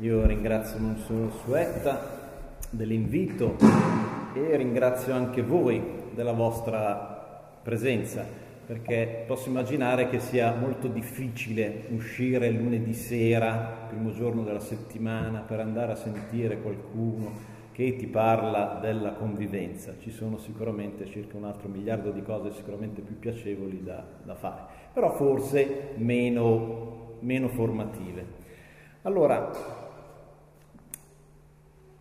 Io ringrazio Monsignor Suetta dell'invito e ringrazio anche voi della vostra presenza, perché posso immaginare che sia molto difficile uscire lunedì sera, primo giorno della settimana, per andare a sentire qualcuno che ti parla della convivenza. Ci sono sicuramente circa un altro miliardo di cose sicuramente più piacevoli da, da fare, però forse meno, meno formative. Allora,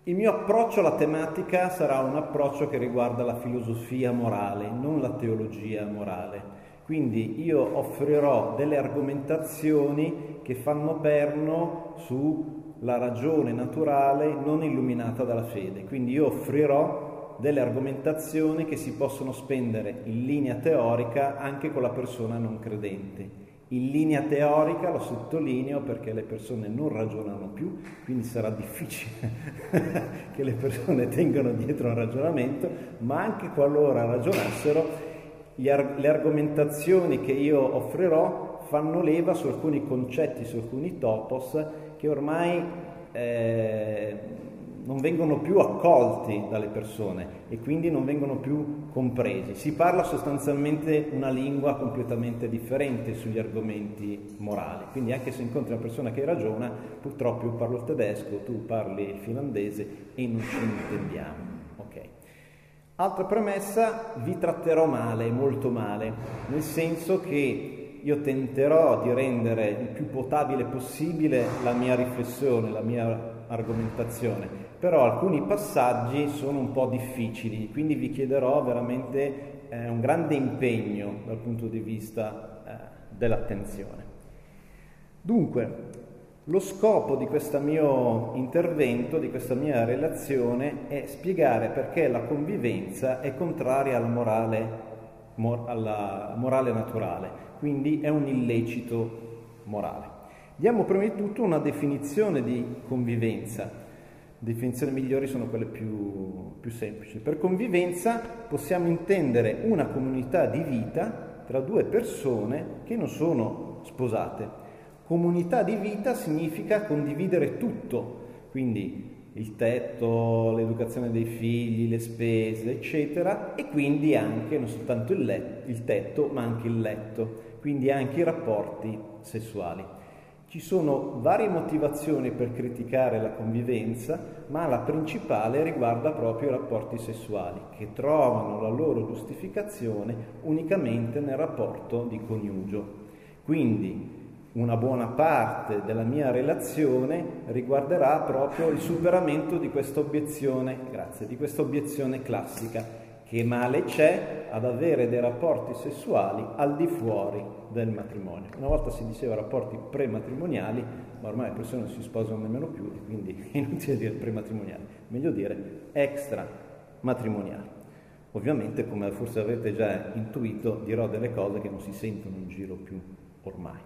il mio approccio alla tematica sarà un approccio che riguarda la filosofia morale, non la teologia morale. Quindi io offrirò delle argomentazioni che fanno perno sulla ragione naturale non illuminata dalla fede. Quindi io offrirò delle argomentazioni che si possono spendere in linea teorica anche con la persona non credente in linea teorica, lo sottolineo perché le persone non ragionano più, quindi sarà difficile che le persone tengano dietro un ragionamento, ma anche qualora ragionassero, ar- le argomentazioni che io offrirò fanno leva su alcuni concetti, su alcuni topos che ormai eh, non vengono più accolti dalle persone e quindi non vengono più compresi. Si parla sostanzialmente una lingua completamente differente sugli argomenti morali, quindi anche se incontri una persona che ragiona, purtroppo io parlo il tedesco, tu parli il finlandese e non ci intendiamo. Okay. Altra premessa, vi tratterò male, molto male, nel senso che io tenterò di rendere il più potabile possibile la mia riflessione, la mia argomentazione, però alcuni passaggi sono un po' difficili, quindi vi chiederò veramente eh, un grande impegno dal punto di vista eh, dell'attenzione. Dunque, lo scopo di questo mio intervento, di questa mia relazione, è spiegare perché la convivenza è contraria alla morale, mor- alla morale naturale, quindi è un illecito morale. Diamo prima di tutto una definizione di convivenza definizioni migliori sono quelle più, più, semplici. Per convivenza possiamo intendere una comunità di vita tra due persone che non sono sposate. Comunità di vita significa condividere tutto, quindi il tetto, l'educazione dei figli, le spese, eccetera, e quindi anche non soltanto il, letto, il tetto, ma anche il letto, quindi anche i rapporti sessuali. Ci sono varie motivazioni per criticare la convivenza, ma la principale riguarda proprio i rapporti sessuali, che trovano la loro giustificazione unicamente nel rapporto di coniugio. Quindi una buona parte della mia relazione riguarderà proprio il superamento di questa obiezione, grazie, di questa obiezione classica che male c'è ad avere dei rapporti sessuali al di fuori del matrimonio. Una volta si diceva rapporti prematrimoniali, ma ormai le persone non si sposano nemmeno più, e quindi è inutile dire prematrimoniali, meglio dire extramatrimoniali. Ovviamente, come forse avete già intuito, dirò delle cose che non si sentono in giro più ormai.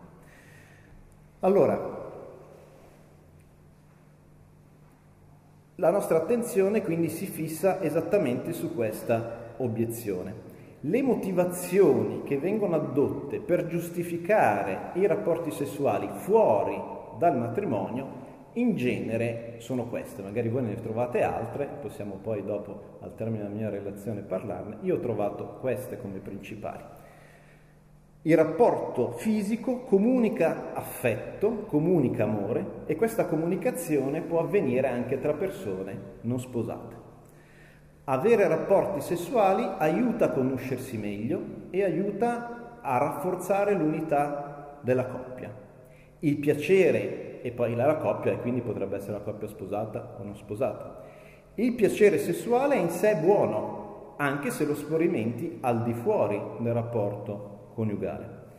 Allora, La nostra attenzione quindi si fissa esattamente su questa obiezione. Le motivazioni che vengono addotte per giustificare i rapporti sessuali fuori dal matrimonio in genere sono queste, magari voi ne trovate altre, possiamo poi dopo al termine della mia relazione parlarne, io ho trovato queste come principali. Il rapporto fisico comunica affetto, comunica amore e questa comunicazione può avvenire anche tra persone non sposate. Avere rapporti sessuali aiuta a conoscersi meglio e aiuta a rafforzare l'unità della coppia. Il piacere, e poi la coppia, e quindi potrebbe essere la coppia sposata o non sposata. Il piacere sessuale è in sé buono, anche se lo sporimenti al di fuori del rapporto coniugale.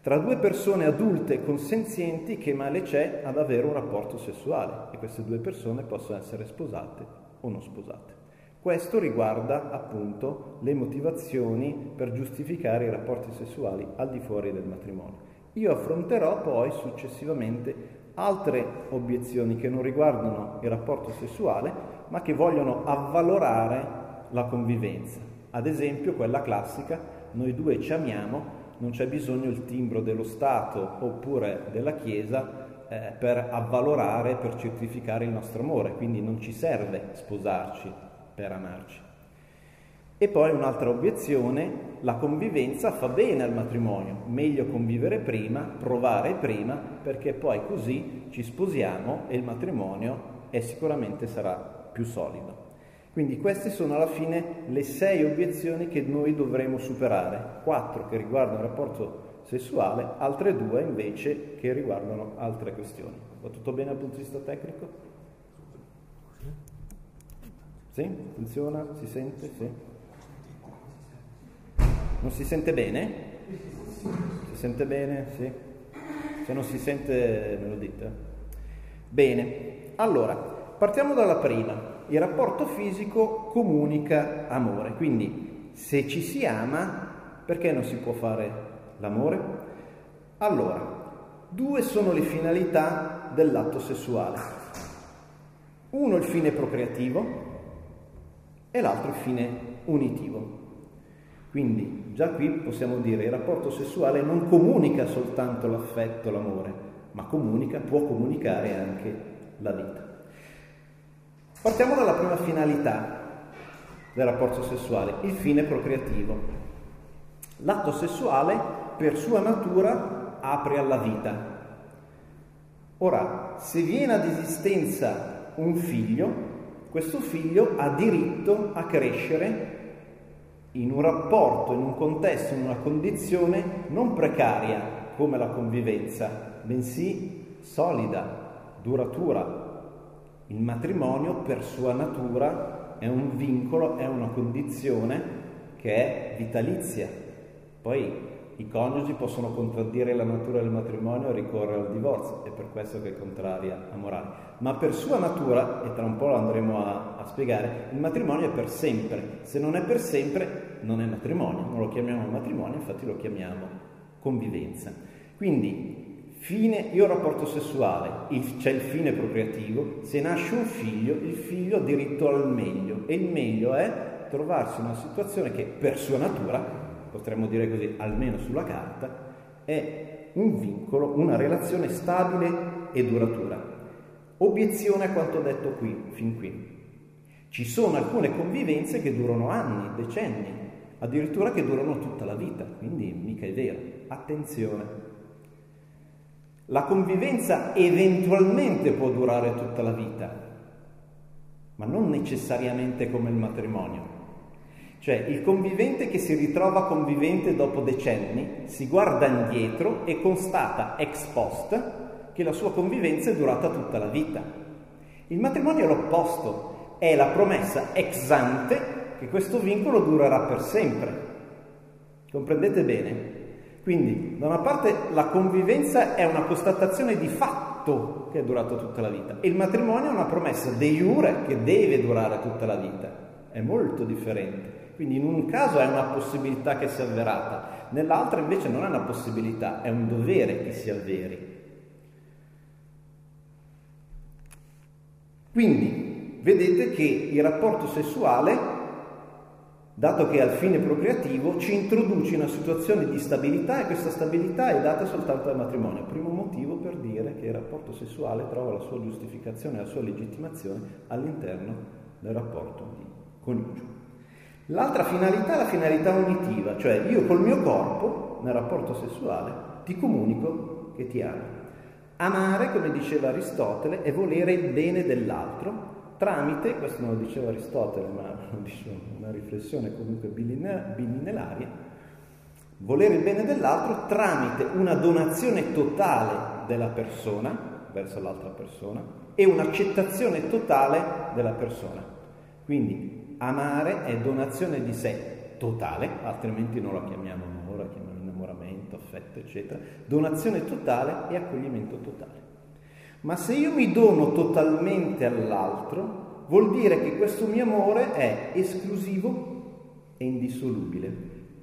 Tra due persone adulte consenzienti che male c'è ad avere un rapporto sessuale e queste due persone possono essere sposate o non sposate. Questo riguarda appunto le motivazioni per giustificare i rapporti sessuali al di fuori del matrimonio. Io affronterò poi successivamente altre obiezioni che non riguardano il rapporto sessuale, ma che vogliono avvalorare la convivenza. Ad esempio quella classica, noi due ci amiamo, non c'è bisogno il timbro dello Stato oppure della Chiesa eh, per avvalorare, per certificare il nostro amore, quindi non ci serve sposarci per amarci. E poi un'altra obiezione, la convivenza fa bene al matrimonio, meglio convivere prima, provare prima, perché poi così ci sposiamo e il matrimonio è sicuramente sarà più solido. Quindi queste sono alla fine le sei obiezioni che noi dovremo superare, quattro che riguardano il rapporto sessuale, altre due invece che riguardano altre questioni. Va tutto bene dal punto di vista tecnico? Sì? Funziona? Si sente? Sì. Non si sente bene? Si sente bene? Sì. Se non si sente me lo dite. Bene, allora, partiamo dalla prima. Il rapporto fisico comunica amore, quindi se ci si ama, perché non si può fare l'amore? Allora, due sono le finalità dell'atto sessuale. Uno il fine procreativo e l'altro il fine unitivo. Quindi già qui possiamo dire il rapporto sessuale non comunica soltanto l'affetto, l'amore, ma comunica, può comunicare anche la vita. Partiamo dalla prima finalità del rapporto sessuale, il fine procreativo. L'atto sessuale per sua natura apre alla vita. Ora, se viene ad esistenza un figlio, questo figlio ha diritto a crescere in un rapporto, in un contesto, in una condizione non precaria come la convivenza, bensì solida, duratura. Il matrimonio per sua natura è un vincolo, è una condizione che è vitalizia. Poi i coniugi possono contraddire la natura del matrimonio e ricorrere al divorzio, è per questo che è contraria a morale. Ma per sua natura, e tra un po' lo andremo a, a, spiegare, il matrimonio è per sempre. Se non è per sempre, non è matrimonio, non lo chiamiamo matrimonio, infatti lo chiamiamo convivenza. Quindi, fine, io rapporto sessuale, il, c'è il fine procreativo, se nasce un figlio, il figlio ha diritto al meglio, e il meglio è trovarsi in una situazione che per sua natura potremmo dire così, almeno sulla carta, è un vincolo, una relazione stabile e duratura. Obiezione a quanto detto qui, fin qui. Ci sono alcune convivenze che durano anni, decenni, addirittura che durano tutta la vita, quindi mica è vero. Attenzione. La convivenza eventualmente può durare tutta la vita, ma non necessariamente come il matrimonio. Cioè il convivente che si ritrova convivente dopo decenni si guarda indietro e constata ex post che la sua convivenza è durata tutta la vita. Il matrimonio è l'opposto, è la promessa ex ante che questo vincolo durerà per sempre. Comprendete bene? Quindi, da una parte la convivenza è una constatazione di fatto che è durata tutta la vita e il matrimonio è una promessa de jure che deve durare tutta la vita. È molto differente. Quindi in un caso è una possibilità che sia avverata, nell'altro invece non è una possibilità, è un dovere che si avveri. Quindi vedete che il rapporto sessuale, dato che al fine procreativo, ci introduce in una situazione di stabilità e questa stabilità è data soltanto dal matrimonio. Primo motivo per dire che il rapporto sessuale trova la sua giustificazione, la sua legittimazione all'interno del rapporto di coniuge. L'altra finalità è la finalità unitiva, cioè io col mio corpo, nel rapporto sessuale, ti comunico che ti amo. Amare, come diceva Aristotele, è volere il bene dell'altro tramite, questo non lo diceva Aristotele, ma lo una riflessione comunque bilinelaria, volere il bene dell'altro tramite una donazione totale della persona verso l'altra persona e un'accettazione totale della persona. Quindi amare è donazione di sé totale, altrimenti non la chiamiamo amore, la chiamiamo innamoramento, affetto, eccetera, donazione totale e accoglimento totale. Ma se io mi dono totalmente all'altro, vuol dire che questo mio amore è esclusivo e indissolubile.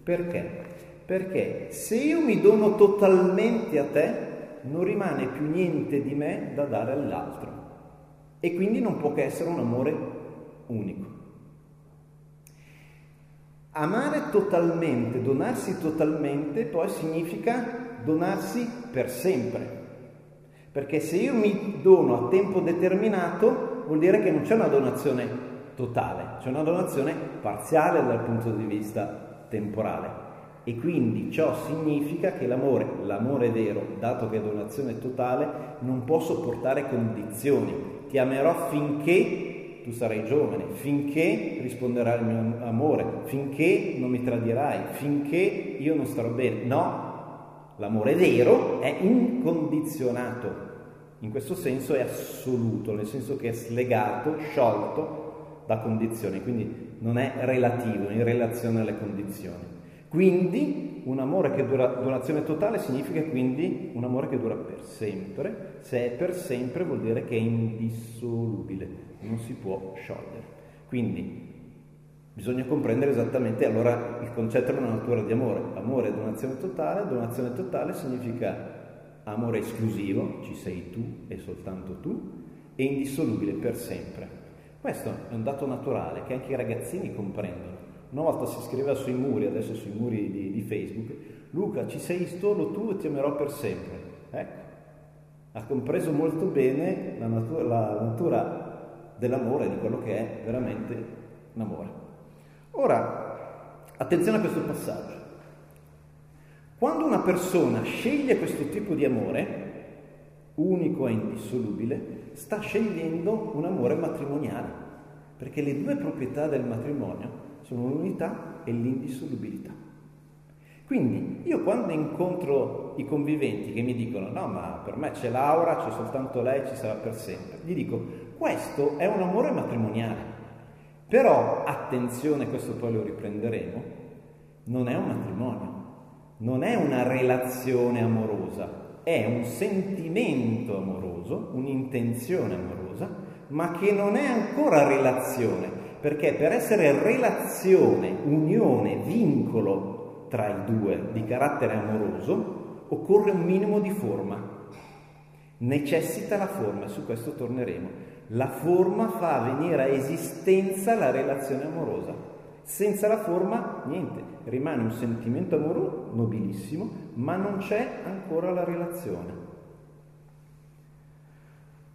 Perché? Perché se io mi dono totalmente a te, non rimane più niente di me da dare all'altro. E quindi non può che essere un amore unico. Amare totalmente, donarsi totalmente, poi significa donarsi per sempre. Perché se io mi dono a tempo determinato vuol dire che non c'è una donazione totale, c'è una donazione parziale dal punto di vista temporale. E quindi ciò significa che l'amore, l'amore vero, dato che è donazione totale, non può sopportare condizioni. Ti amerò finché tu sarai giovane, finché risponderai al mio amore, finché non mi tradirai, finché io non starò bene. No, L'amore vero è incondizionato, in questo senso è assoluto, nel senso che è slegato, sciolto da condizioni, quindi non è relativo in relazione alle condizioni. Quindi un amore che dura donazione totale significa quindi un amore che dura per sempre, se è per sempre vuol dire che è indissolubile, non si può sciogliere. Quindi Bisogna comprendere esattamente allora il concetto della natura di amore. Amore è donazione totale, donazione totale significa amore esclusivo, ci sei tu e soltanto tu, e indissolubile per sempre. Questo è un dato naturale che anche i ragazzini comprendono. Una volta si scriveva sui muri, adesso sui muri di, di Facebook, Luca, ci sei solo tu e ti amerò per sempre. Ecco, ha compreso molto bene la natura, la natura dell'amore, di quello che è veramente l'amore. Ora, attenzione a questo passaggio. Quando una persona sceglie questo tipo di amore, unico e indissolubile, sta scegliendo un amore matrimoniale, perché le due proprietà del matrimonio sono l'unità e l'indissolubilità. Quindi io quando incontro i conviventi che mi dicono no ma per me c'è Laura, c'è soltanto lei, ci sarà per sempre, gli dico questo è un amore matrimoniale, però, attenzione, questo poi lo riprenderemo, non è un matrimonio, non è una relazione amorosa, è un sentimento amoroso, un'intenzione amorosa, ma che non è ancora relazione, perché per essere relazione, unione, vincolo tra i due di carattere amoroso, occorre un minimo di forma. Necessita la forma, su questo torneremo. La forma fa venire a esistenza la relazione amorosa. Senza la forma, niente, rimane un sentimento amoroso nobilissimo, ma non c'è ancora la relazione.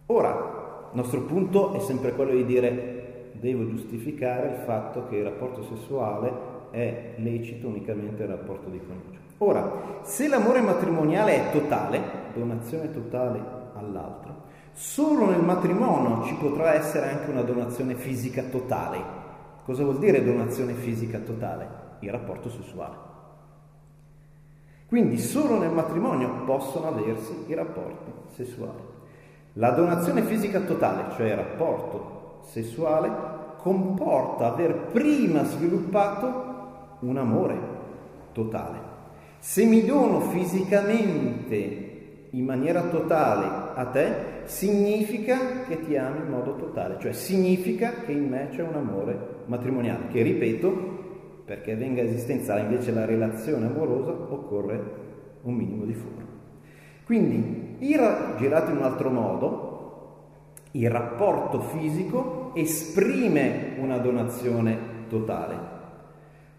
Ora, il nostro punto è sempre quello di dire devo giustificare il fatto che il rapporto sessuale è lecito unicamente il rapporto di coniuge. Ora, se l'amore matrimoniale è totale, donazione totale all'altro, Solo nel matrimonio ci potrà essere anche una donazione fisica totale. Cosa vuol dire donazione fisica totale? Il rapporto sessuale. Quindi solo nel matrimonio possono aversi i rapporti sessuali. La donazione fisica totale, cioè il rapporto sessuale, comporta aver prima sviluppato un amore totale. Se mi dono fisicamente in maniera totale a te, significa che ti ami in modo totale, cioè significa che in me c'è un amore matrimoniale, che ripeto, perché venga esistenziale invece la relazione amorosa, occorre un minimo di forma. Quindi, girato in un altro modo, il rapporto fisico esprime una donazione totale,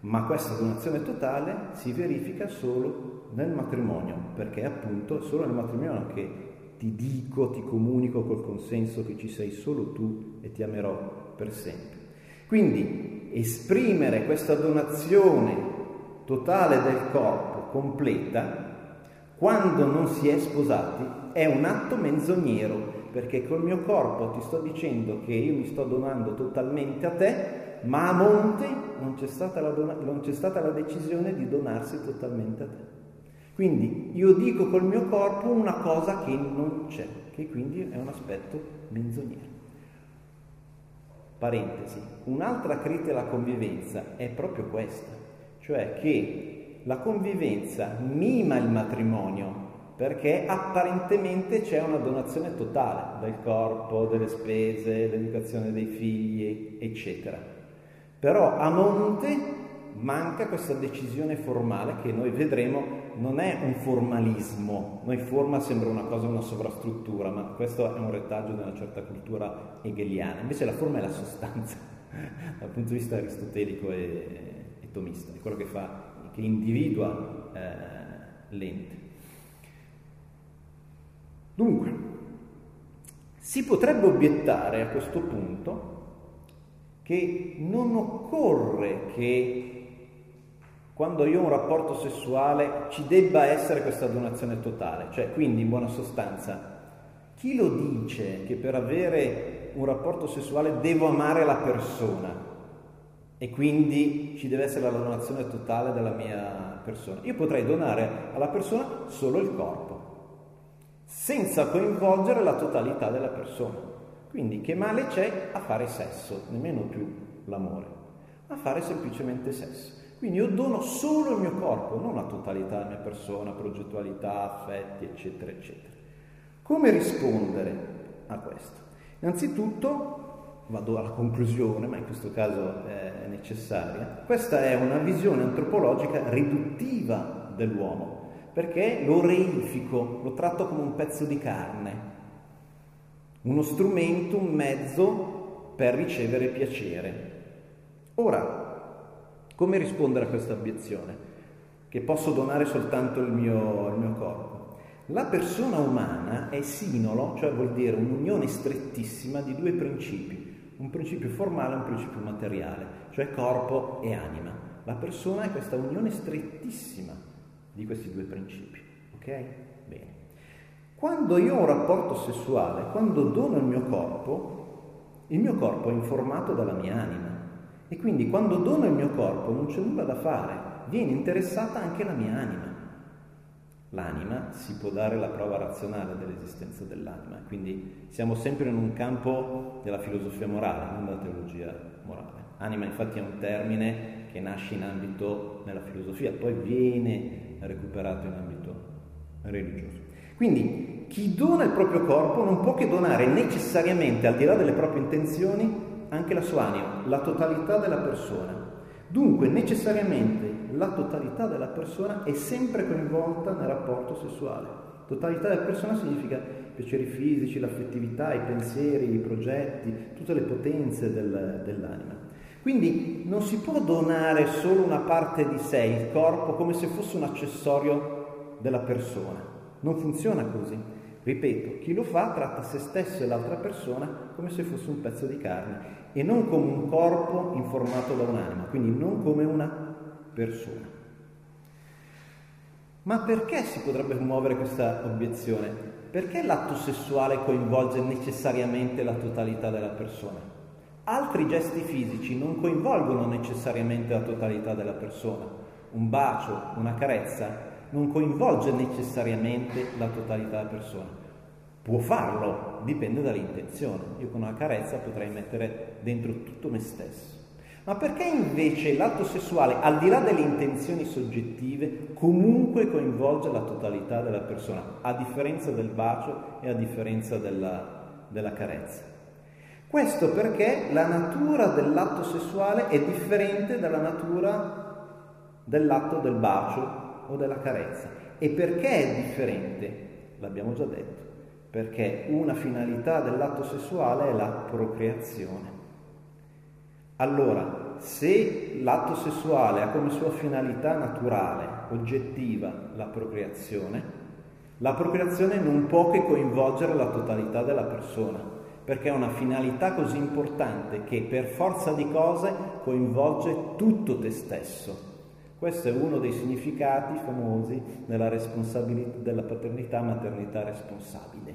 ma questa donazione totale si verifica solo nel matrimonio, perché appunto è solo nel matrimonio che ti dico, ti comunico col consenso che ci sei solo tu e ti amerò per sempre. Quindi esprimere questa donazione totale del corpo, completa, quando non si è sposati, è un atto menzognero, perché col mio corpo ti sto dicendo che io mi sto donando totalmente a te, ma a monte non c'è stata la, dona- non c'è stata la decisione di donarsi totalmente a te. Quindi io dico col mio corpo una cosa che non c'è, che quindi è un aspetto menzognero. Parentesi, un'altra critica alla convivenza è proprio questa, cioè che la convivenza mima il matrimonio perché apparentemente c'è una donazione totale del corpo, delle spese, l'educazione dei figli, eccetera. Però a monte manca questa decisione formale che noi vedremo non è un formalismo, noi forma sembra una cosa, una sovrastruttura, ma questo è un retaggio di una certa cultura hegeliana, invece la forma è la sostanza dal punto di vista aristotelico e, e tomista, è quello che fa, che individua eh, l'ente. Dunque, Si potrebbe obiettare a questo punto che non occorre che quando io ho un rapporto sessuale ci debba essere questa donazione totale, cioè quindi in buona sostanza chi lo dice che per avere un rapporto sessuale devo amare la persona e quindi ci deve essere la donazione totale della mia persona? Io potrei donare alla persona solo il corpo, senza coinvolgere la totalità della persona. Quindi che male c'è a fare sesso, nemmeno più l'amore, a fare semplicemente sesso. Quindi io dono solo il mio corpo, non la totalità della mia persona, progettualità, affetti, eccetera, eccetera. Come rispondere a questo? Innanzitutto, vado alla conclusione, ma in questo caso è necessaria, questa è una visione antropologica riduttiva dell'uomo, perché lo reifico, lo tratto come un pezzo di carne, uno strumento, un mezzo per ricevere piacere. Ora, come rispondere a questa obiezione? Che posso donare soltanto il mio, il mio corpo? La persona umana è sinolo, cioè vuol dire un'unione strettissima di due principi, un principio formale e un principio materiale, cioè corpo e anima. La persona è questa unione strettissima di questi due principi, ok? Bene. Quando io ho un rapporto sessuale, quando dono il mio corpo, il mio corpo è informato dalla mia anima. E quindi quando dono il mio corpo non c'è nulla da fare, viene interessata anche la mia anima. L'anima si può dare la prova razionale dell'esistenza dell'anima, quindi siamo sempre in un campo della filosofia morale, non della teologia morale. Anima infatti è un termine che nasce in ambito nella filosofia, poi viene recuperato in ambito religioso. Quindi chi dona il proprio corpo non può che donare necessariamente, al di là delle proprie intenzioni, anche la sua anima, la totalità della persona. Dunque, necessariamente, la totalità della persona è sempre coinvolta nel rapporto sessuale. Totalità della persona significa i piaceri fisici, l'affettività, i pensieri, i progetti, tutte le potenze del, dell'anima. Quindi non si può donare solo una parte di sé, il corpo, come se fosse un accessorio della persona. Non funziona così. Ripeto, chi lo fa tratta se stesso e l'altra persona come se fosse un pezzo di carne e non come un corpo informato da un'anima, quindi non come una persona. Ma perché si potrebbe muovere questa obiezione? Perché l'atto sessuale coinvolge necessariamente la totalità della persona? Altri gesti fisici non coinvolgono necessariamente la totalità della persona. Un bacio, una carezza non coinvolge necessariamente la totalità della persona. Può farlo, dipende dall'intenzione. Io con una carezza potrei mettere dentro tutto me stesso. Ma perché invece l'atto sessuale, al di là delle intenzioni soggettive, comunque coinvolge la totalità della persona, a differenza del bacio e a differenza della, della carezza? Questo perché la natura dell'atto sessuale è differente dalla natura dell'atto del bacio o della carezza. E perché è differente? L'abbiamo già detto perché una finalità dell'atto sessuale è la procreazione. Allora, se l'atto sessuale ha come sua finalità naturale, oggettiva, la procreazione, la procreazione non può che coinvolgere la totalità della persona, perché è una finalità così importante che per forza di cose coinvolge tutto te stesso. Questo è uno dei significati famosi della, paternità maternità responsabile.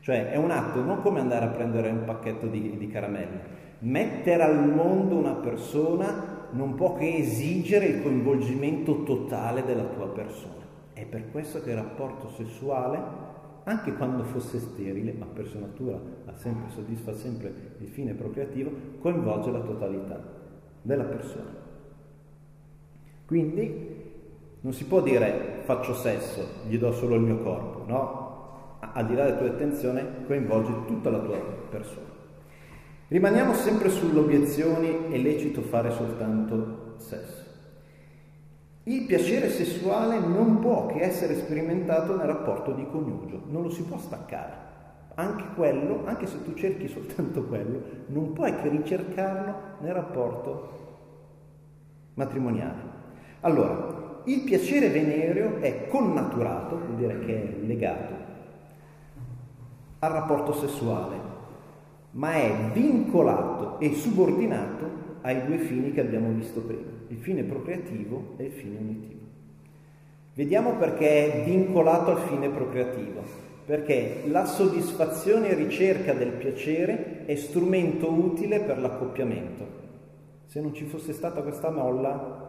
Cioè è un atto non come andare a prendere un pacchetto di, di caramelle. Mettere al mondo una persona non può che esigere il coinvolgimento totale della tua persona. È per questo che il rapporto sessuale, anche quando fosse sterile, ma per sua natura sempre, soddisfa sempre il fine procreativo, coinvolge la totalità della persona. Quindi non si può dire faccio sesso, gli do solo il mio corpo, no? Al di là della tua attenzione coinvolgi tutta la tua persona. Rimaniamo sempre sulle obiezioni, è lecito fare soltanto sesso. Il piacere sessuale non può che essere sperimentato nel rapporto di coniugio, non lo si può staccare. Anche quello, anche se tu cerchi soltanto quello, non puoi che ricercarlo nel rapporto matrimoniale. Allora, il piacere venereo è connaturato, vuol dire che è legato al rapporto sessuale, ma è vincolato e subordinato ai due fini che abbiamo visto prima, il fine procreativo e il fine unitivo. Vediamo perché è vincolato al fine procreativo, perché la soddisfazione e ricerca del piacere è strumento utile per l'accoppiamento. Se non ci fosse stata questa molla,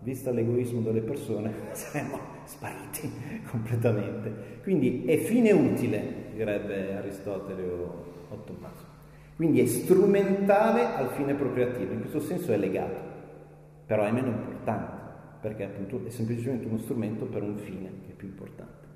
vista l'egoismo delle persone, saremmo spariti completamente. Quindi è fine utile, direbbe Aristotele o, o Tommaso. Quindi è strumentale al fine procreativo, in questo senso è legato, però è meno importante, perché appunto è semplicemente uno strumento per un fine che è più importante.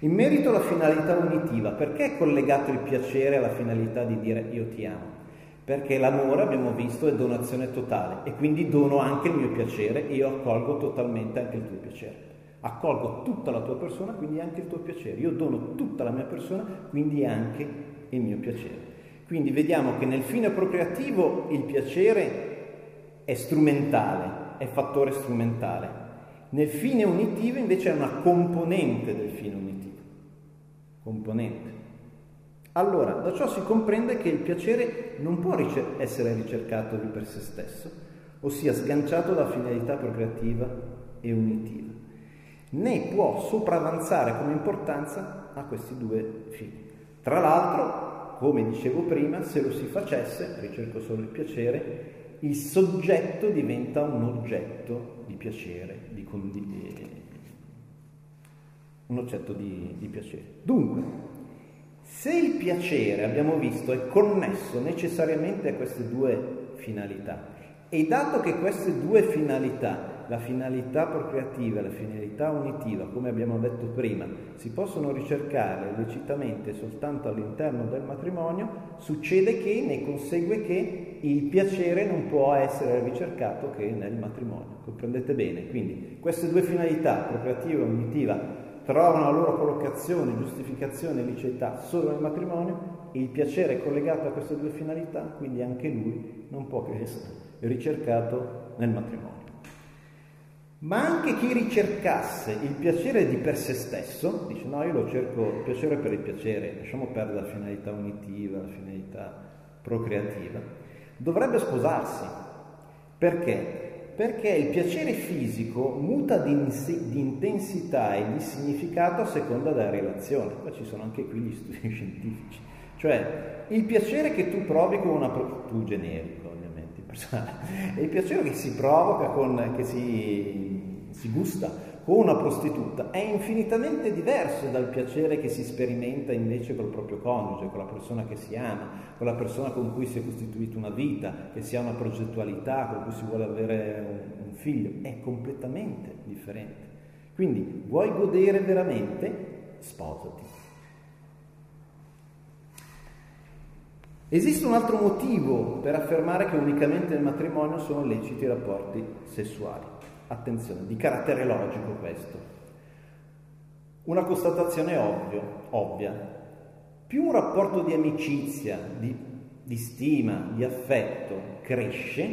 In merito alla finalità unitiva, perché è collegato il piacere alla finalità di dire io ti amo? Perché l'amore, abbiamo visto, è donazione totale e quindi dono anche il mio piacere e io accolgo totalmente anche il tuo piacere. Accolgo tutta la tua persona, quindi anche il tuo piacere. Io dono tutta la mia persona, quindi anche il mio piacere. Quindi vediamo che nel fine procreativo il piacere è strumentale, è fattore strumentale. Nel fine unitivo invece è una componente del fine unitivo. Componente. Allora, da ciò si comprende che il piacere non può ricer- essere ricercato di per sé stesso, ossia sganciato da finalità procreativa e unitiva, né può sopravanzare come importanza a questi due fini. Tra l'altro, come dicevo prima, se lo si facesse, ricerco solo il piacere, il soggetto diventa un oggetto di piacere, di condizione un oggetto di, di, piacere. Dunque, se il piacere, abbiamo visto, è connesso necessariamente a queste due finalità, e dato che queste due finalità, la finalità procreativa e la finalità unitiva, come abbiamo detto prima, si possono ricercare lecitamente soltanto all'interno del matrimonio, succede che ne consegue che il piacere non può essere ricercato che nel matrimonio. Comprendete bene? Quindi queste due finalità, procreativa e unitiva, trovano la loro collocazione, giustificazione e liceità solo nel matrimonio, il piacere è collegato a queste due finalità, quindi anche lui non può che essere ricercato nel matrimonio. Ma anche chi ricercasse il piacere di per sé stesso, dice no, io lo cerco il piacere per il piacere, lasciamo perdere la finalità unitiva, la finalità procreativa, dovrebbe sposarsi. Perché? Perché il piacere fisico muta di, di, intensità e di significato a seconda della relazione. Poi ci sono anche qui gli studi scientifici. Cioè, il piacere che tu provi con una... tu generico ovviamente, personale, il piacere che si provoca, con, che si, si gusta con una prostituta è infinitamente diverso dal piacere che si sperimenta invece col proprio coniuge, con la persona che si ama, con la persona con cui si è costituita una vita, che si ha una progettualità, con cui si vuole avere un, figlio, è completamente differente. Quindi vuoi godere veramente? Sposati. Esiste un altro motivo per affermare che unicamente nel matrimonio sono leciti i rapporti sessuali. Attenzione, di carattere logico questo. Una constatazione ovvio, ovvia. Più un rapporto di amicizia, di, di stima, di affetto cresce,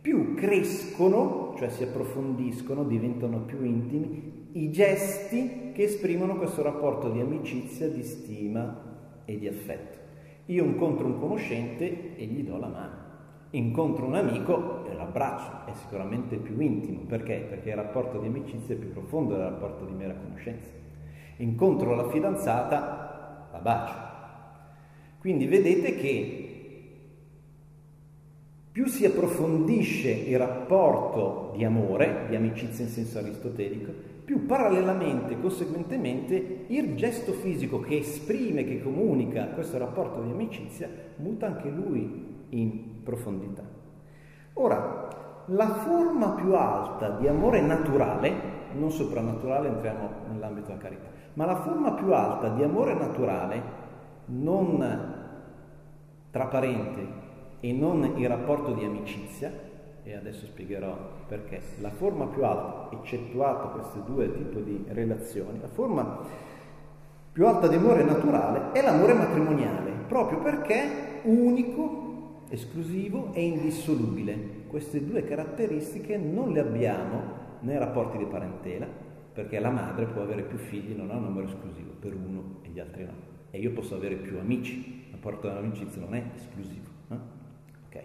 più crescono, cioè si approfondiscono, diventano più intimi, i gesti che esprimono questo rapporto di amicizia, di stima e di affetto. Io incontro un conoscente e gli do la mano incontro un amico e l'abbraccio, è sicuramente più intimo, perché? Perché il rapporto di amicizia è più profondo del rapporto di mera conoscenza. Incontro la fidanzata, la bacio. Quindi vedete che più si approfondisce il rapporto di amore, di amicizia in senso aristotelico, più parallelamente, conseguentemente, il gesto fisico che esprime, che comunica questo rapporto di amicizia, muta anche lui in profondità. Ora, la forma più alta di amore naturale, non soprannaturale, entriamo nell'ambito della carità, ma la forma più alta di amore naturale, non traparente e non il rapporto di amicizia, e adesso spiegherò perché, la forma più alta, eccettuato questi due tipi di relazioni, la forma più alta di amore naturale è l'amore matrimoniale, proprio perché unico esclusivo e indissolubile. Queste due caratteristiche non le abbiamo nei rapporti di parentela, perché la madre può avere più figli, non ha un numero esclusivo per uno e gli altri no. E io posso avere più amici, ma rapporto dell'amicizia non è esclusivo. Eh? Okay.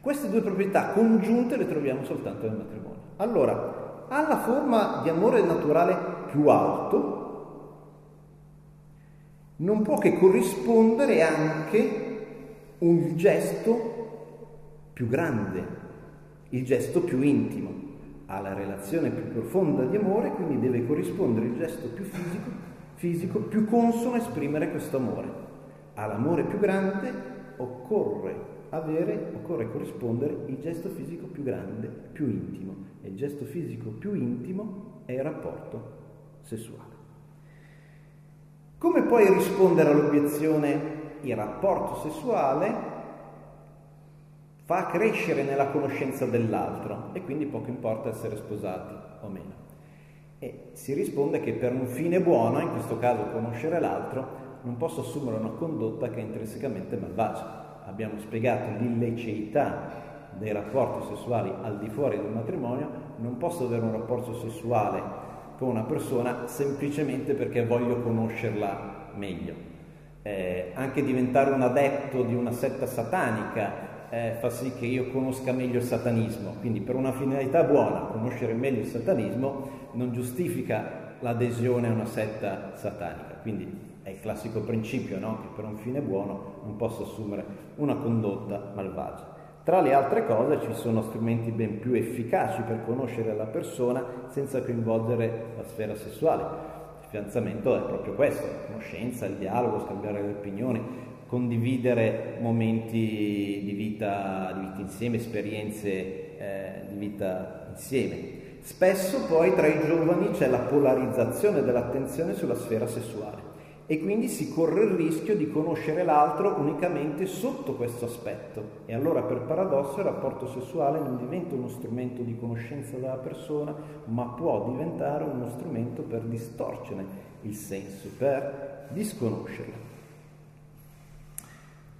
Queste due proprietà congiunte le troviamo soltanto nel matrimonio. Allora, alla forma di amore naturale più alto non può che corrispondere anche un gesto più grande, il gesto più intimo. Alla relazione più profonda di amore, quindi deve corrispondere il gesto più fisico, fisico più consono a esprimere questo amore. All'amore più grande occorre avere, occorre corrispondere il gesto fisico più grande, più intimo. E il gesto fisico più intimo è il rapporto sessuale. Come puoi rispondere all'obiezione il rapporto sessuale fa crescere nella conoscenza dell'altro e quindi poco importa essere sposati o meno. E si risponde che per un fine buono, in questo caso conoscere l'altro, non posso assumere una condotta che è intrinsecamente malvagia. Abbiamo spiegato l'illiceità dei rapporti sessuali al di fuori del matrimonio, non posso avere un rapporto sessuale con una persona semplicemente perché voglio conoscerla meglio eh, anche diventare un adepto di una setta satanica eh, fa sì che io conosca meglio il satanismo, quindi per una finalità buona conoscere meglio il satanismo non giustifica l'adesione a una setta satanica, quindi è il classico principio no? che per un fine buono non posso assumere una condotta malvagia. Tra le altre cose ci sono strumenti ben più efficaci per conoscere la persona senza coinvolgere la sfera sessuale fidanzamento è proprio questo, la conoscenza, il dialogo, scambiare le opinioni, condividere momenti di vita, di vita insieme, esperienze eh, di vita insieme. Spesso poi tra i giovani c'è la polarizzazione dell'attenzione sulla sfera sessuale e quindi si corre il rischio di conoscere l'altro unicamente sotto questo aspetto e allora per paradosso il rapporto sessuale non diventa uno strumento di conoscenza della persona ma può diventare uno strumento per distorcere il senso, per disconoscerla.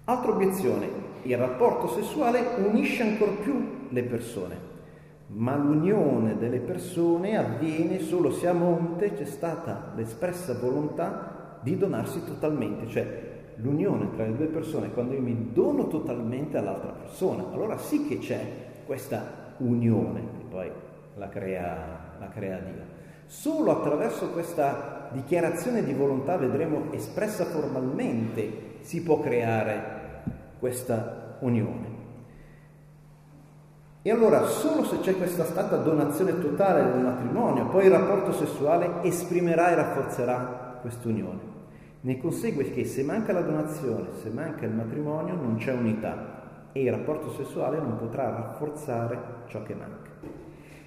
Altra obiezione, il rapporto sessuale unisce ancora più le persone, ma l'unione delle persone avviene solo se a monte c'è stata l'espressa volontà di donarsi totalmente, cioè l'unione tra le due persone, quando io mi dono totalmente all'altra persona, allora sì che c'è questa unione, che poi la crea, la crea Dio. Solo attraverso questa dichiarazione di volontà, vedremo espressa formalmente, si può creare questa unione. E allora solo se c'è questa stata donazione totale del matrimonio, poi il rapporto sessuale esprimerà e rafforzerà quest'unione. Ne consegue che se manca la donazione, se manca il matrimonio, non c'è unità e il rapporto sessuale non potrà rafforzare ciò che manca.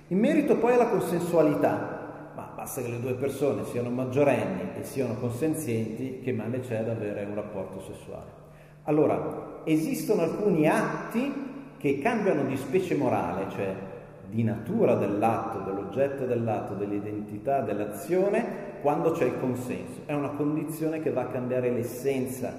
In merito poi alla consensualità, ma basta che le due persone siano maggiorenni e siano consenzienti, che male c'è ad avere un rapporto sessuale. Allora, esistono alcuni atti che cambiano di specie morale, cioè di natura dell'atto, dell'oggetto dell'atto, dell'identità dell'azione, quando c'è il consenso. È una condizione che va a cambiare l'essenza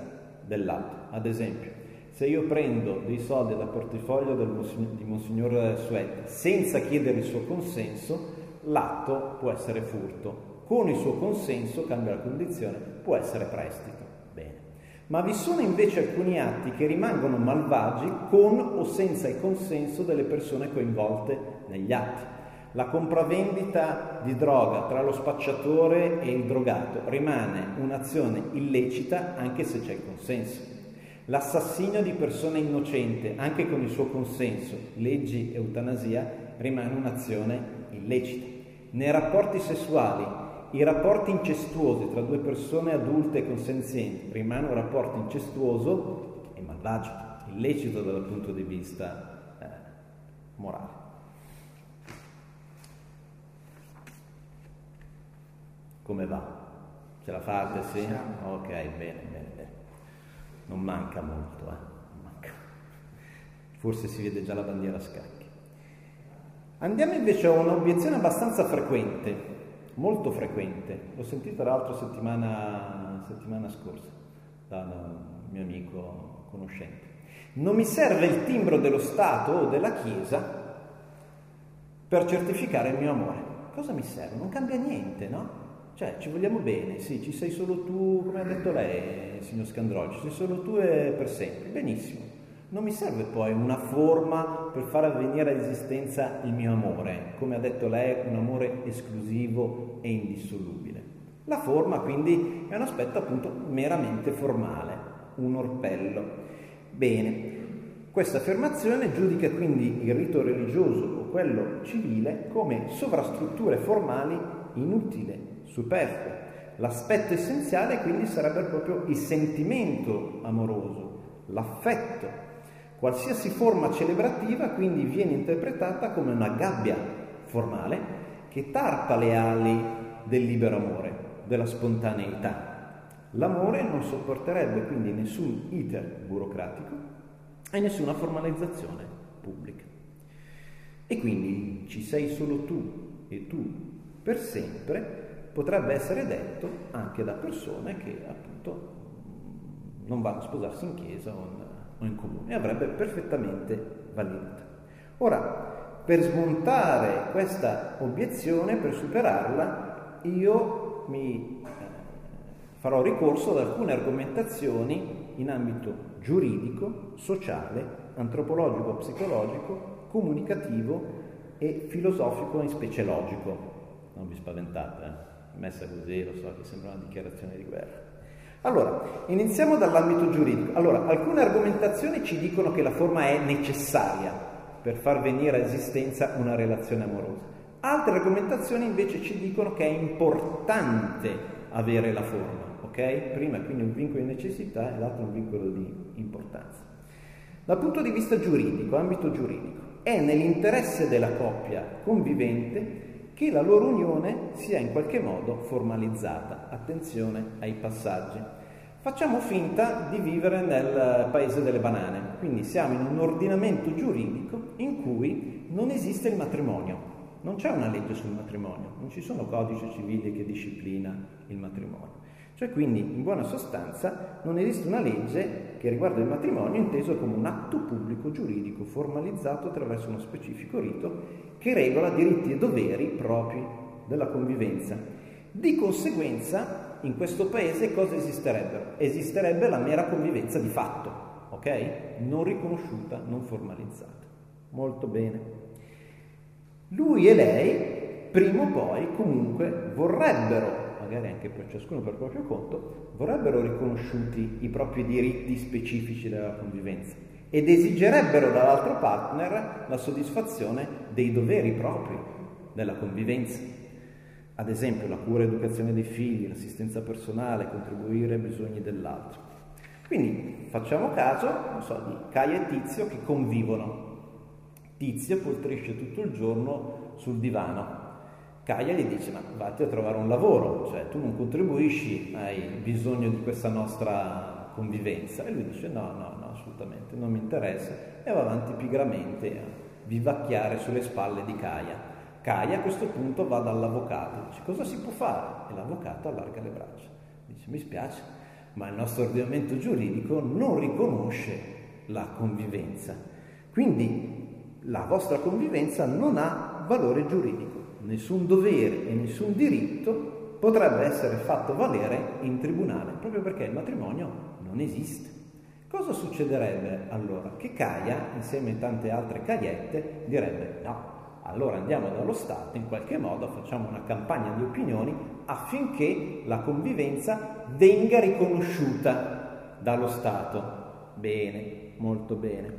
dell'atto. Ad esempio, se io prendo dei soldi dal portafoglio di Monsignor Suet senza chiedere il suo consenso, l'atto può essere furto. Con il suo consenso, cambia la condizione, può essere prestito. Bene. Ma vi sono invece alcuni atti che rimangono malvagi con o senza il consenso delle persone coinvolte negli atti. La compravendita di droga tra lo spacciatore e il drogato rimane un'azione illecita anche se c'è il consenso. L'assassinio di persone innocente, anche con il suo consenso, leggi eutanasia, rimane un'azione illecita. Nei rapporti sessuali, i rapporti incestuosi tra due persone adulte e consenzienti rimane un rapporto incestuoso e malvagio, illecito dal punto di vista eh, morale. Come va? Ce la fate, sì? Ok, bene, bene, bene. Non manca molto, eh? Non manca. Forse si vede già la bandiera a scacchi. Andiamo invece a un'obiezione abbastanza frequente, molto frequente. L'ho sentita l'altra settimana, settimana scorsa da un mio amico conoscente. Non mi serve il timbro dello Stato o della Chiesa per certificare il mio amore. Cosa mi serve? Non cambia niente, no? Cioè, ci vogliamo bene, sì, ci sei solo tu, come ha detto lei, signor Scandrocci, ci sei solo tu e per sempre. Benissimo. Non mi serve poi una forma per far avvenire all'esistenza il mio amore, come ha detto lei, un amore esclusivo e indissolubile. La forma quindi è un aspetto appunto meramente formale, un orpello. Bene, questa affermazione giudica quindi il rito religioso o quello civile come sovrastrutture formali inutili, superflue. L'aspetto essenziale quindi sarebbe proprio il sentimento amoroso, l'affetto. Qualsiasi forma celebrativa quindi viene interpretata come una gabbia formale che tarpa le ali del libero amore, della spontaneità. L'amore non sopporterebbe quindi nessun iter burocratico e nessuna formalizzazione pubblica. E quindi ci sei solo tu e tu per sempre potrebbe essere detto anche da persone che appunto non vanno a sposarsi in chiesa o in, comune e avrebbe perfettamente validità. Ora, per smontare questa obiezione, per superarla, io mi eh, farò ricorso ad alcune argomentazioni in ambito giuridico, sociale, antropologico, psicologico, comunicativo e filosofico e specie logico. Non vi spaventate, eh? Messa così, lo so che sembra una dichiarazione di guerra. Allora, iniziamo dall'ambito giuridico. Allora, alcune argomentazioni ci dicono che la forma è necessaria per far venire a esistenza una relazione amorosa. Altre argomentazioni invece ci dicono che è importante avere la forma, ok? Prima quindi un vincolo di necessità e l'altro un vincolo di importanza. Dal punto di vista giuridico, ambito giuridico, è nell'interesse della coppia convivente che la loro unione sia in qualche modo formalizzata. Attenzione ai passaggi. Facciamo finta di vivere nel paese delle banane, quindi siamo in un ordinamento giuridico in cui non esiste il matrimonio, non c'è una legge sul matrimonio, non ci sono codici civili che disciplina il matrimonio. Cioè quindi in buona sostanza non esiste una legge che riguarda il matrimonio inteso come un atto pubblico giuridico formalizzato attraverso uno specifico rito che regola diritti e doveri propri della convivenza. Di conseguenza in questo paese cosa esisterebbe? Esisterebbe la mera convivenza di fatto, ok? Non riconosciuta, non formalizzata. Molto bene. Lui e lei prima o poi comunque vorrebbero magari anche per ciascuno per proprio conto, vorrebbero riconosciuti i propri diritti specifici della convivenza ed esigerebbero dall'altro partner la soddisfazione dei doveri propri della convivenza. Ad esempio la cura e educazione dei figli, l'assistenza personale, contribuire ai bisogni dell'altro. Quindi facciamo caso, non so, di Caia e Tizio che convivono. Tizio poltrisce tutto il giorno sul divano, Caia gli dice, ma vatti a trovare un lavoro, cioè tu non contribuisci hai bisogno di questa nostra convivenza. E lui dice, no, no, no, assolutamente, non mi interessa. E va avanti pigramente a vivacchiare sulle spalle di Caia. Caia a questo punto va dall'avvocato, dice, cosa si può fare? E l'avvocato allarga le braccia, dice, mi spiace, ma il nostro ordinamento giuridico non riconosce la convivenza. Quindi la vostra convivenza non ha valore giuridico nessun dovere e nessun diritto potrebbe essere fatto valere in tribunale, proprio perché il matrimonio non esiste. Cosa succederebbe allora? Che Caia, insieme a tante altre Caiette, direbbe no, allora andiamo dallo Stato, in qualche modo facciamo una campagna di opinioni affinché la convivenza venga riconosciuta dallo Stato. Bene, molto bene.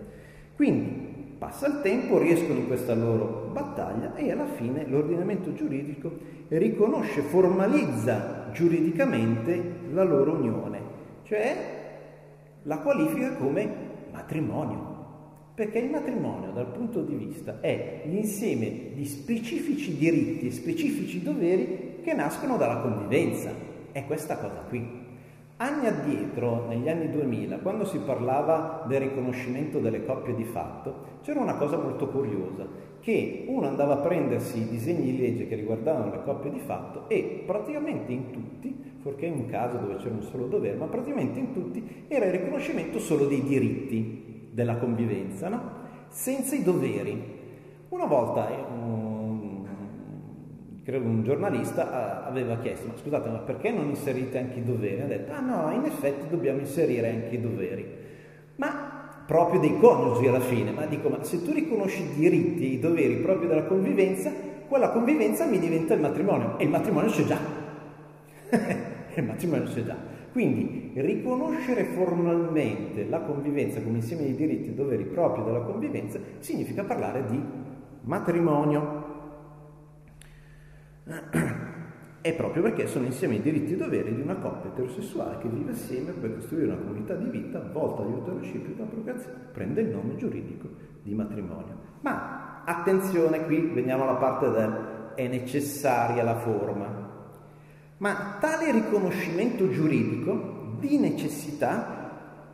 Quindi Passa il tempo, riescono in questa loro battaglia e alla fine l'ordinamento giuridico riconosce, formalizza giuridicamente la loro unione, cioè la qualifica come matrimonio. Perché il matrimonio dal punto di vista è l'insieme di specifici diritti e specifici doveri che nascono dalla convivenza. È questa cosa qui. Anni addietro, negli anni 2000, quando si parlava del riconoscimento delle coppie di fatto, c'era una cosa molto curiosa, che uno andava a prendersi i disegni di legge che riguardavano le coppie di fatto e praticamente in tutti, fuorché in un caso dove c'era un solo dovere, ma praticamente in tutti era il riconoscimento solo dei diritti della convivenza, no? senza i doveri. Una volta, um, credo un giornalista aveva chiesto, ma scusate, ma perché non inserite anche i doveri? Ha detto, ah no, in effetti dobbiamo inserire anche i doveri. Ma proprio dei coniugi alla fine, ma dico, ma se tu riconosci i diritti i doveri proprio della convivenza, quella convivenza mi diventa il matrimonio e il matrimonio c'è già. il matrimonio c'è già. Quindi riconoscere formalmente la convivenza come insieme di diritti e doveri propri della convivenza significa parlare di matrimonio. È proprio perché sono insieme i diritti e doveri di una coppia eterosessuale che vive assieme per costruire una comunità di vita volta all'aiuto reciproco e procreazione. Prende il nome giuridico di matrimonio. Ma attenzione qui, veniamo alla parte del è necessaria la forma. Ma tale riconoscimento giuridico di necessità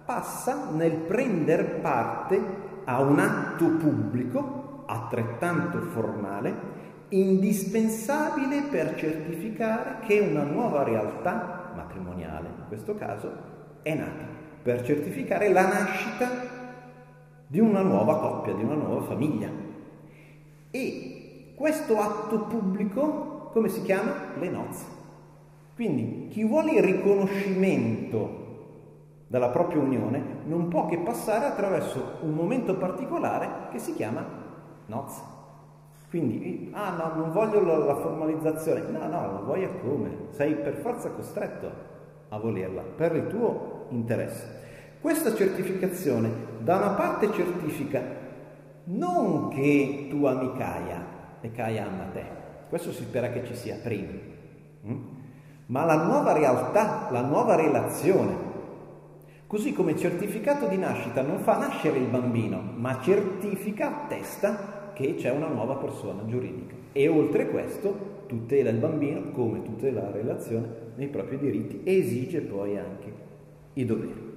passa nel prendere parte a un atto pubblico altrettanto formale, indispensabile per certificare che una nuova realtà matrimoniale, in questo caso, è nata, per certificare la nascita di una nuova coppia, di una nuova famiglia. E questo atto pubblico, come si chiama? Le nozze. Quindi chi vuole il riconoscimento della propria unione non può che passare attraverso un momento particolare che si chiama nozze. Quindi, ah no, non voglio la, la formalizzazione, no, no, lo vuoi a come? Sei per forza costretto a volerla, per il tuo interesse. Questa certificazione da una parte certifica non che tu ami Kaya e Kaya ama te, questo si spera che ci sia prima. Mm? ma la nuova realtà, la nuova relazione. Così come certificato di nascita non fa nascere il bambino, ma certifica, attesta che c'è una nuova persona giuridica. E oltre questo tutela il bambino come tutela la relazione nei propri diritti e esige poi anche i doveri.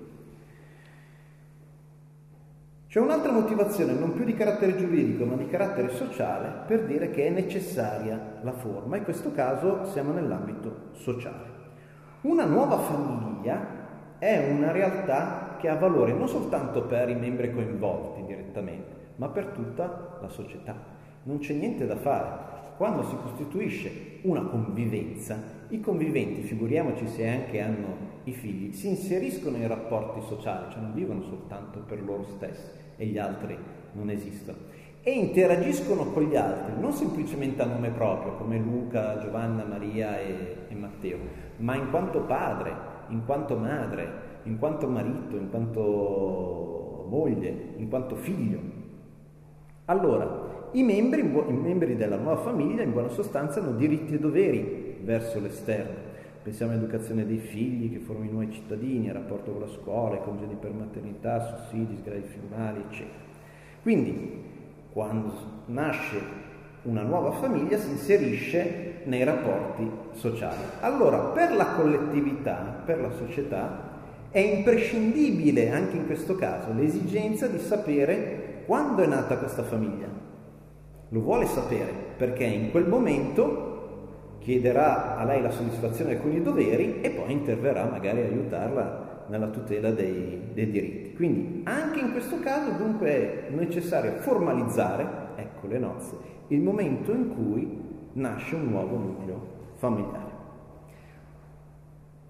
C'è un'altra motivazione, non più di carattere giuridico, ma di carattere sociale, per dire che è necessaria la forma. In questo caso siamo nell'ambito sociale. Una nuova famiglia è una realtà che ha valore non soltanto per i membri coinvolti direttamente, ma per tutta la società. Non c'è niente da fare. Quando si costituisce una convivenza, i conviventi, figuriamoci se anche hanno i figli, si inseriscono in rapporti sociali, cioè non vivono soltanto per loro stessi, e gli altri non esistono. E interagiscono con gli altri, non semplicemente a nome proprio, come Luca, Giovanna, Maria e, e Matteo, ma in quanto padre, in quanto madre, in quanto marito, in quanto moglie, in quanto figlio. Allora, i membri, i membri della nuova famiglia in buona sostanza hanno diritti e doveri verso l'esterno Pensiamo all'educazione dei figli che formano i nuovi cittadini, al rapporto con la scuola, ai congedi per maternità, sussidi, sgravi filmali, eccetera. Quindi, quando nasce una nuova famiglia si inserisce nei rapporti sociali. Allora, per la collettività, per la società, è imprescindibile anche in questo caso l'esigenza di sapere quando è nata questa famiglia. Lo vuole sapere perché in quel momento chiederà a lei la soddisfazione di alcuni doveri e poi interverrà magari a aiutarla nella tutela dei, dei, diritti. Quindi anche in questo caso dunque è necessario formalizzare, ecco le nozze, il momento in cui nasce un nuovo nucleo familiare.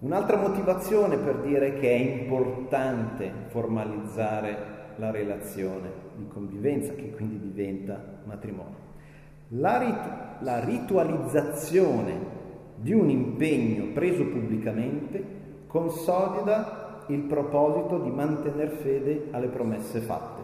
Un'altra motivazione per dire che è importante formalizzare la relazione di convivenza, che quindi diventa matrimonio. La, ritu- la ritualizzazione di un impegno preso pubblicamente consolida il proposito di mantenere fede alle promesse fatte,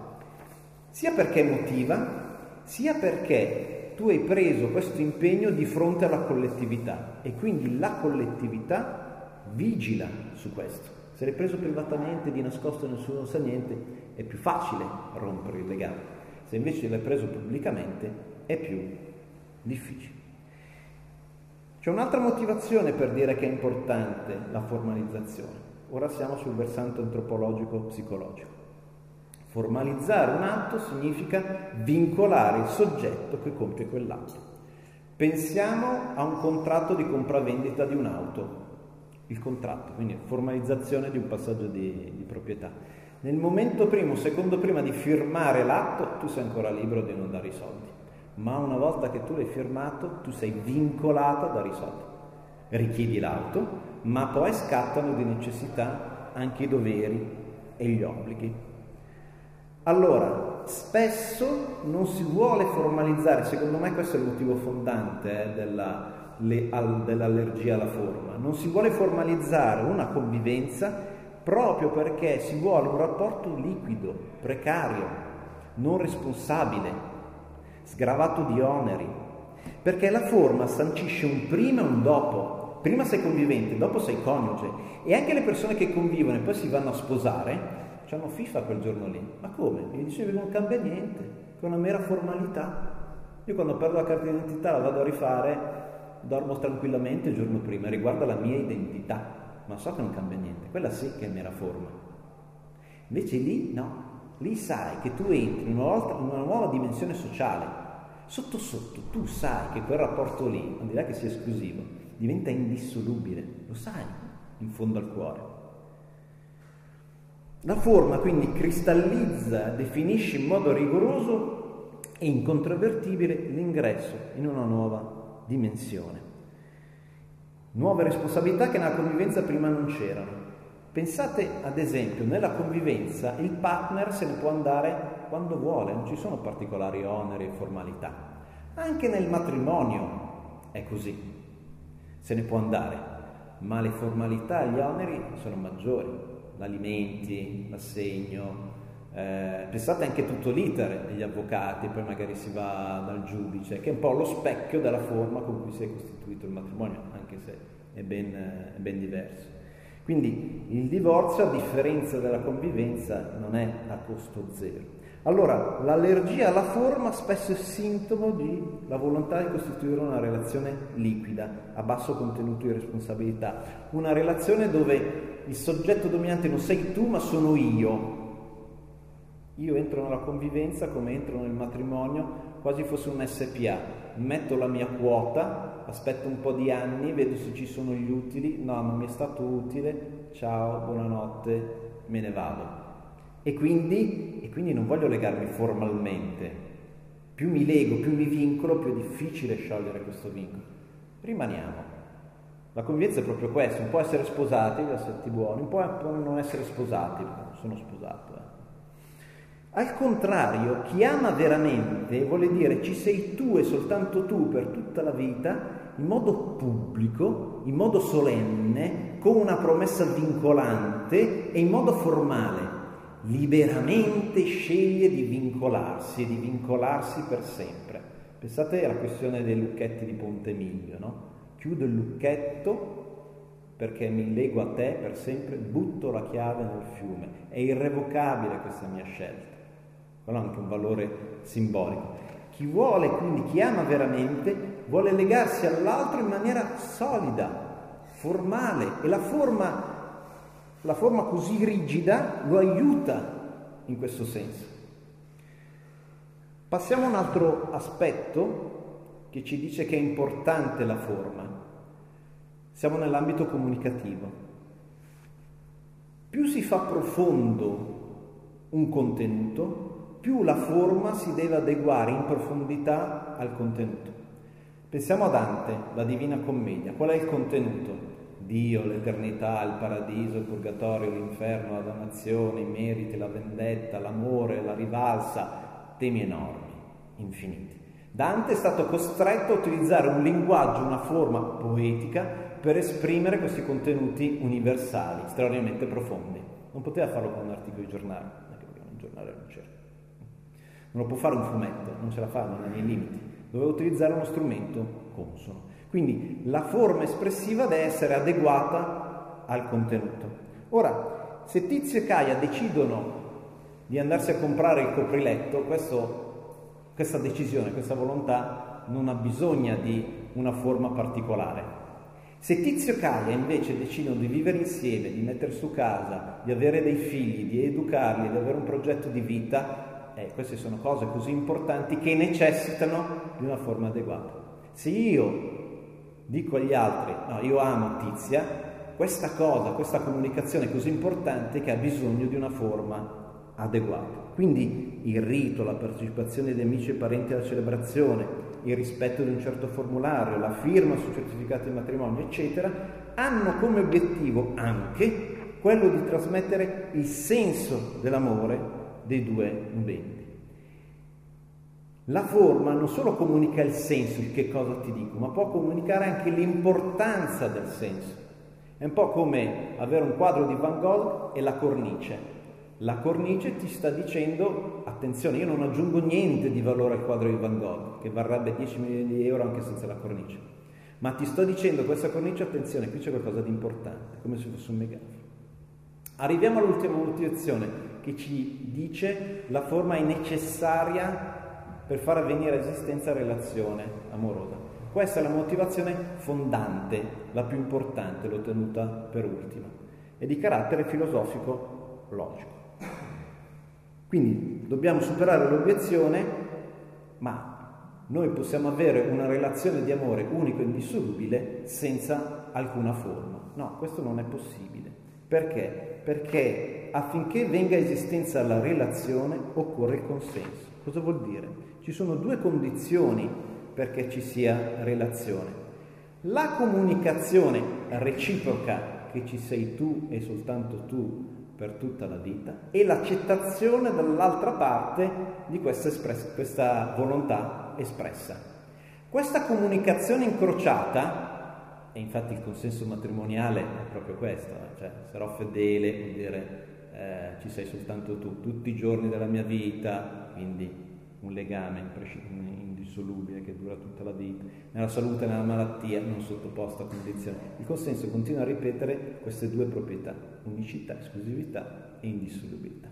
sia perché motiva, sia perché tu hai preso questo impegno di fronte alla collettività e quindi la collettività vigila su questo. Se l'hai preso privatamente, di nascosto nessuno sa niente, è più facile rompere il legame. Se invece l'hai preso pubblicamente, è più difficile. C'è un'altra motivazione per dire che è importante la formalizzazione. Ora siamo sul versante antropologico-psicologico. Formalizzare un atto significa vincolare il soggetto che compie quell'atto. Pensiamo a un contratto di compravendita di un'auto, il contratto, quindi formalizzazione di un passaggio di, di proprietà. Nel momento primo, secondo prima di firmare l'atto, tu sei ancora libero di non dare i soldi ma una volta che tu l'hai firmato, tu sei vincolato a dare i soldi. Richiedi l'auto, ma poi scattano di necessità anche i doveri e gli obblighi. Allora, spesso non si vuole formalizzare, secondo me questo è il motivo fondante eh, della, le, al, dell'allergia alla forma, non si vuole formalizzare una convivenza proprio perché si vuole un rapporto liquido, precario, non responsabile, sgravato di oneri, perché la forma sancisce un prima e un dopo. Prima sei convivente, dopo sei coniuge e anche le persone che convivono e poi si vanno a sposare hanno FIFA quel giorno lì. Ma come? Mi dicevi non cambia niente, è una mera formalità. Io quando perdo la carta d'identità la vado a rifare, dormo tranquillamente il giorno prima, riguarda la mia identità, ma so che non cambia niente, quella sì che è mera forma. Invece lì no, lì sai che tu entri in una, volta, in una nuova dimensione sociale. Sotto sotto tu sai che quel rapporto lì, al di che sia esclusivo, diventa indissolubile, lo sai in fondo al cuore. La forma quindi cristallizza, definisce in modo rigoroso e incontrovertibile l'ingresso in una nuova dimensione. Nuove responsabilità che nella convivenza prima non c'erano. Pensate ad esempio, nella convivenza il partner se ne può andare quando vuole, non ci sono particolari oneri e formalità. Anche nel matrimonio è così, se ne può andare, ma le formalità e gli oneri sono maggiori l'alimenti, l'assegno, eh, pensate anche tutto l'iter degli avvocati, poi magari si va dal giudice, che è un po' lo specchio della forma con cui si è costituito il matrimonio, anche se è ben, è ben diverso. Quindi il divorzio, a differenza della convivenza, non è a costo zero. Allora, l'allergia alla forma spesso è sintomo della volontà di costituire una relazione liquida, a basso contenuto di responsabilità, una relazione dove il soggetto dominante non sei tu ma sono io. Io entro nella convivenza come entro nel matrimonio, quasi fosse un SPA, metto la mia quota, aspetto un po' di anni, vedo se ci sono gli utili, no, non mi è stato utile, ciao, buonanotte, me ne vado. E quindi, e quindi non voglio legarmi formalmente. Più mi lego, più mi vincolo, più è difficile sciogliere questo vincolo. Rimaniamo. La convivenza è proprio questo, un po' essere sposati, assetti buoni, un po' non essere sposati, sono sposato. Al contrario, chi ama veramente vuole dire ci sei tu e soltanto tu per tutta la vita, in modo pubblico, in modo solenne, con una promessa vincolante e in modo formale liberamente sceglie di vincolarsi e di vincolarsi per sempre. Pensate alla questione dei lucchetti di Ponte Miglio, no? Chiudo il lucchetto perché mi lego a te per sempre, butto la chiave nel fiume. È irrevocabile questa mia scelta. Quello ha anche un valore simbolico. Chi vuole, quindi chi ama veramente, vuole legarsi all'altro in maniera solida, formale e la forma la forma così rigida lo aiuta in questo senso. Passiamo a un altro aspetto che ci dice che è importante la forma. Siamo nell'ambito comunicativo. Più si fa profondo un contenuto, più la forma si deve adeguare in profondità al contenuto. Pensiamo a Dante, la Divina Commedia. Qual è il contenuto? Dio, l'eternità, il paradiso, il purgatorio, l'inferno, la dannazione, i meriti, la vendetta, l'amore, la rivalsa, temi enormi, infiniti. Dante è stato costretto a utilizzare un linguaggio, una forma poetica per esprimere questi contenuti universali, straordinariamente profondi. Non poteva farlo con un articolo di giornale, anche perché un giornale non c'era. Non lo può fare un fumetto, non ce la fa, non ha nei limiti. Doveva utilizzare uno strumento consono. Quindi la forma espressiva deve essere adeguata al contenuto. Ora, se Tizio e Caia decidono di andarsi a comprare il copriletto, questo, questa decisione, questa volontà non ha bisogno di una forma particolare. Se Tizio e Caia invece decidono di vivere insieme, di mettere su casa, di avere dei figli, di educarli, di avere un progetto di vita, eh, queste sono cose così importanti che necessitano di una forma adeguata. Se io dico agli altri, no, io amo Tizia, questa cosa, questa comunicazione è così importante che ha bisogno di una forma adeguato. Quindi il rito, la partecipazione di amici e parenti alla celebrazione, il rispetto di un certo formulario, la firma sul certificato di matrimonio, eccetera, hanno come obiettivo anche quello di trasmettere il senso dell'amore dei due nubenti. La forma non solo comunica il senso, il che cosa ti dico, ma può comunicare anche l'importanza del senso. È un po' come avere un quadro di Van Gogh e la cornice. La cornice ti sta dicendo, attenzione, io non aggiungo niente di valore al quadro di Van Gogh, che varrebbe 10 milioni di euro anche senza la cornice, ma ti sto dicendo questa cornice, attenzione, qui c'è qualcosa di importante, come se fosse un megafono. Arriviamo all'ultima motivazione che ci dice la forma è necessaria per far avvenire esistenza relazione amorosa. Questa è la motivazione fondante, la più importante, l'ho tenuta per ultima, è di carattere filosofico logico. Quindi dobbiamo superare l'obiezione, ma noi possiamo avere una relazione di amore unico e indissolubile senza alcuna forma. No, questo non è possibile. Perché? Perché affinché venga a esistenza la relazione occorre il consenso. Cosa vuol dire? Ci sono due condizioni perché ci sia relazione. La comunicazione reciproca che ci sei tu e soltanto tu per tutta la vita e l'accettazione dall'altra parte di questa, espress- questa volontà espressa. Questa comunicazione incrociata, e infatti il consenso matrimoniale è proprio questo, eh, cioè sarò fedele vuol dire eh, ci sei soltanto tu, tutti i giorni della mia vita, quindi un legame indissolubile che dura tutta la vita, nella salute e nella malattia non sottoposta a condizioni. Il consenso continua a ripetere queste due proprietà, unicità, esclusività e indissolubilità.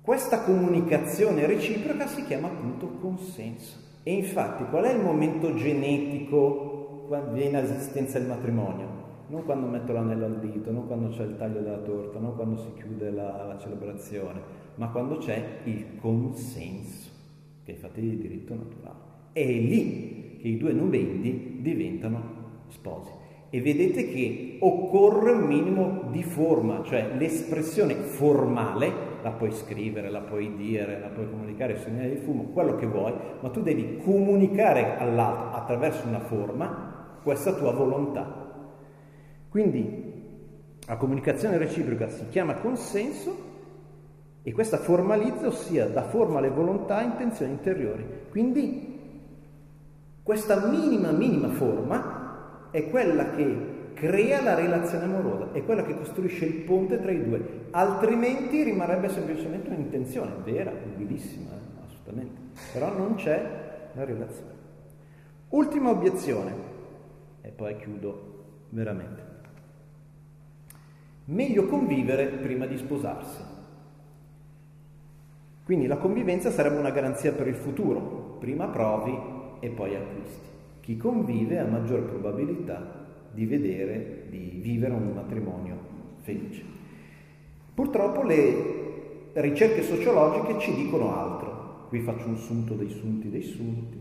Questa comunicazione reciproca si chiama appunto consenso. E infatti qual è il momento genetico quando viene all'esistenza del matrimonio? Non quando metto l'anello al dito, non quando c'è il taglio della torta, non quando si chiude la, la celebrazione, ma quando c'è il consenso, che è fatto di diritto naturale. È lì che i due nubenti diventano sposi. E vedete che occorre un minimo di forma, cioè l'espressione formale la puoi scrivere, la puoi dire, la puoi comunicare segnale di fumo, quello che vuoi, ma tu devi comunicare all'altro attraverso una forma questa tua volontà. Quindi la comunicazione reciproca si chiama consenso e questa formalizza, ossia dà forma alle volontà e intenzioni interiori. Quindi questa minima, minima forma è quella che crea la relazione amorosa, è quella che costruisce il ponte tra i due, altrimenti rimarrebbe semplicemente un'intenzione vera, utilissima, eh? assolutamente, però non c'è la relazione. Ultima obiezione, e poi chiudo veramente. Meglio convivere prima di sposarsi. Quindi la convivenza sarebbe una garanzia per il futuro, prima provi e poi acquisti. Chi convive ha maggior probabilità di vedere, di vivere un matrimonio felice. Purtroppo le ricerche sociologiche ci dicono altro. Qui faccio un sunto dei sunti dei sunti.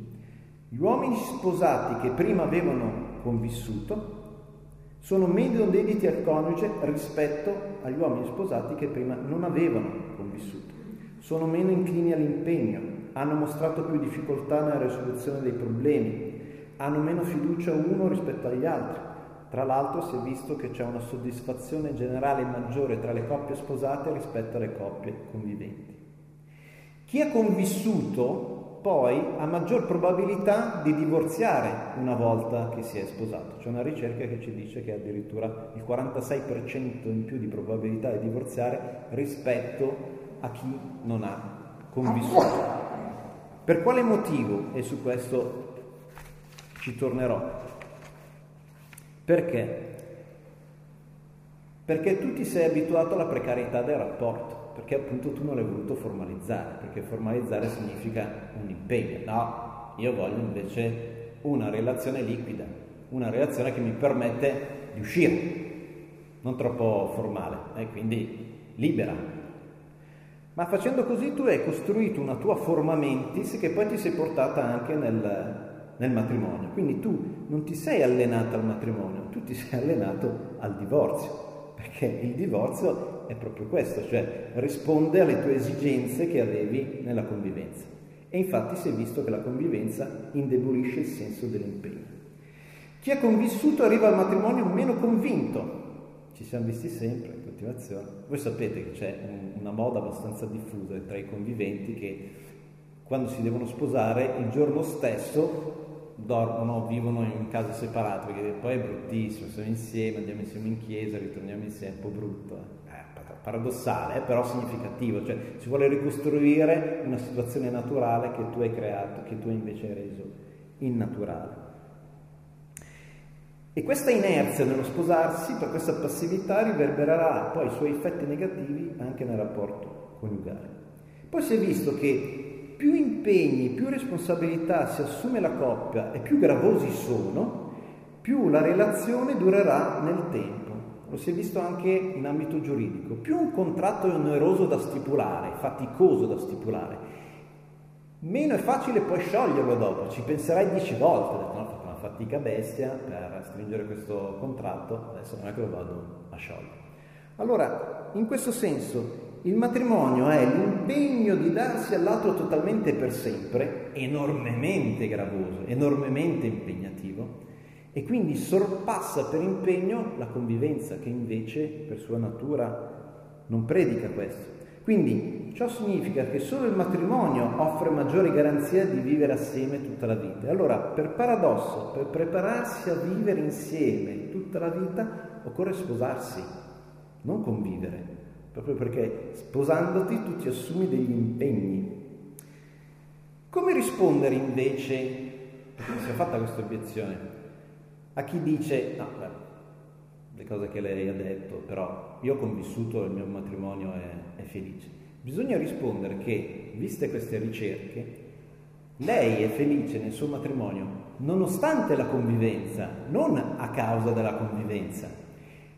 Gli uomini sposati che prima avevano convissuto sono meno dediti al coniuge rispetto agli uomini sposati che prima non avevano convissuto sono meno inclini all'impegno, hanno mostrato più difficoltà nella risoluzione dei problemi, hanno meno fiducia uno rispetto agli altri. Tra l'altro si è visto che c'è una soddisfazione generale maggiore tra le coppie sposate rispetto alle coppie conviventi. Chi ha convissuto poi ha maggior probabilità di divorziare una volta che si è sposato. C'è una ricerca che ci dice che addirittura il 46% in più di probabilità di divorziare rispetto a chi non ha convissuto. Per quale motivo? E su questo ci tornerò. Perché? Perché tu ti sei abituato alla precarietà del rapporto, perché appunto tu non l'hai voluto formalizzare, perché formalizzare significa un impegno. No, io voglio invece una relazione liquida, una relazione che mi permette di uscire, non troppo formale, e eh, quindi libera, ma facendo così tu hai costruito una tua forma mentis che poi ti sei portata anche nel, nel matrimonio. Quindi tu non ti sei allenato al matrimonio, tu ti sei allenato al divorzio, perché il divorzio è proprio questo, cioè risponde alle tue esigenze che avevi nella convivenza. E infatti si è visto che la convivenza indebolisce il senso dell'impegno. Chi ha convissuto arriva al matrimonio meno convinto. Ci siamo visti sempre in continuazione. Voi sapete che c'è una moda abbastanza diffusa tra i conviventi che quando si devono sposare il giorno stesso dormono, vivono in case separate, perché poi è bruttissimo, siamo insieme, andiamo insieme in chiesa, ritorniamo insieme, è un po' brutto. Eh? Paradossale, però significativo, cioè si vuole ricostruire una situazione naturale che tu hai creato, che tu invece hai reso innaturale. E questa inerzia nello sposarsi, per questa passività, riverbererà poi i suoi effetti negativi anche nel rapporto coniugale. Poi si è visto che più impegni, più responsabilità si assume la coppia e più gravosi sono, più la relazione durerà nel tempo. Lo si è visto anche in ambito giuridico. Più un contratto è oneroso da stipulare, faticoso da stipulare, meno è facile poi scioglierlo dopo, ci penserai dieci volte, no? fatica bestia per stringere questo contratto, adesso non è che lo vado a sciogliere. Allora, in questo senso, il matrimonio è l'impegno di darsi all'altro totalmente per sempre, enormemente gravoso, enormemente impegnativo, e quindi sorpassa per impegno la convivenza, che invece per sua natura non predica questo. Quindi ciò significa che solo il matrimonio offre maggiore garanzia di vivere assieme tutta la vita. Allora, per paradosso, per prepararsi a vivere insieme tutta la vita, occorre sposarsi, non convivere, proprio perché sposandoti tu ti assumi degli impegni. Come rispondere invece, perché si è fatta questa obiezione, a chi dice, no, beh, le cose che lei ha detto, però io ho convissuto, il mio matrimonio è, è felice. Bisogna rispondere che, viste queste ricerche, lei è felice nel suo matrimonio nonostante la convivenza, non a causa della convivenza.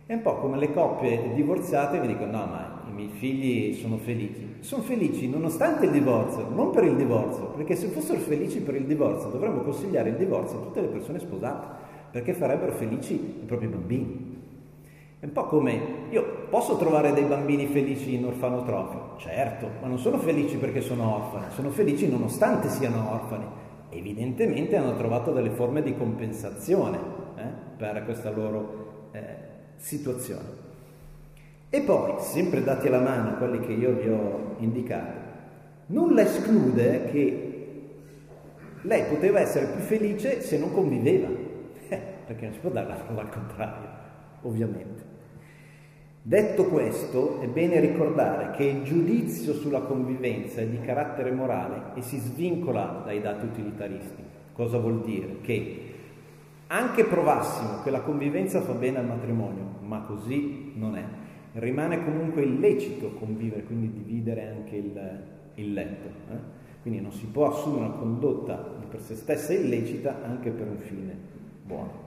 È un po' come le coppie divorziate che dicono no ma i miei figli sono felici. Sono felici nonostante il divorzio, non per il divorzio, perché se fossero felici per il divorzio dovremmo consigliare il divorzio a tutte le persone sposate, perché farebbero felici i propri bambini. È un po' come io posso trovare dei bambini felici in orfanotrofio, certo, ma non sono felici perché sono orfani, sono felici nonostante siano orfani. Evidentemente hanno trovato delle forme di compensazione eh, per questa loro eh, situazione. E poi, sempre dati alla mano quelli che io vi ho indicato, nulla esclude che lei poteva essere più felice se non conviveva, perché non si può dare la prova al contrario, ovviamente. Detto questo, è bene ricordare che il giudizio sulla convivenza è di carattere morale e si svincola dai dati utilitaristi. Cosa vuol dire? Che anche provassimo che la convivenza fa bene al matrimonio, ma così non è, rimane comunque illecito convivere, quindi dividere anche il, il letto. Eh? Quindi non si può assumere una condotta per sé stessa illecita anche per un fine buono.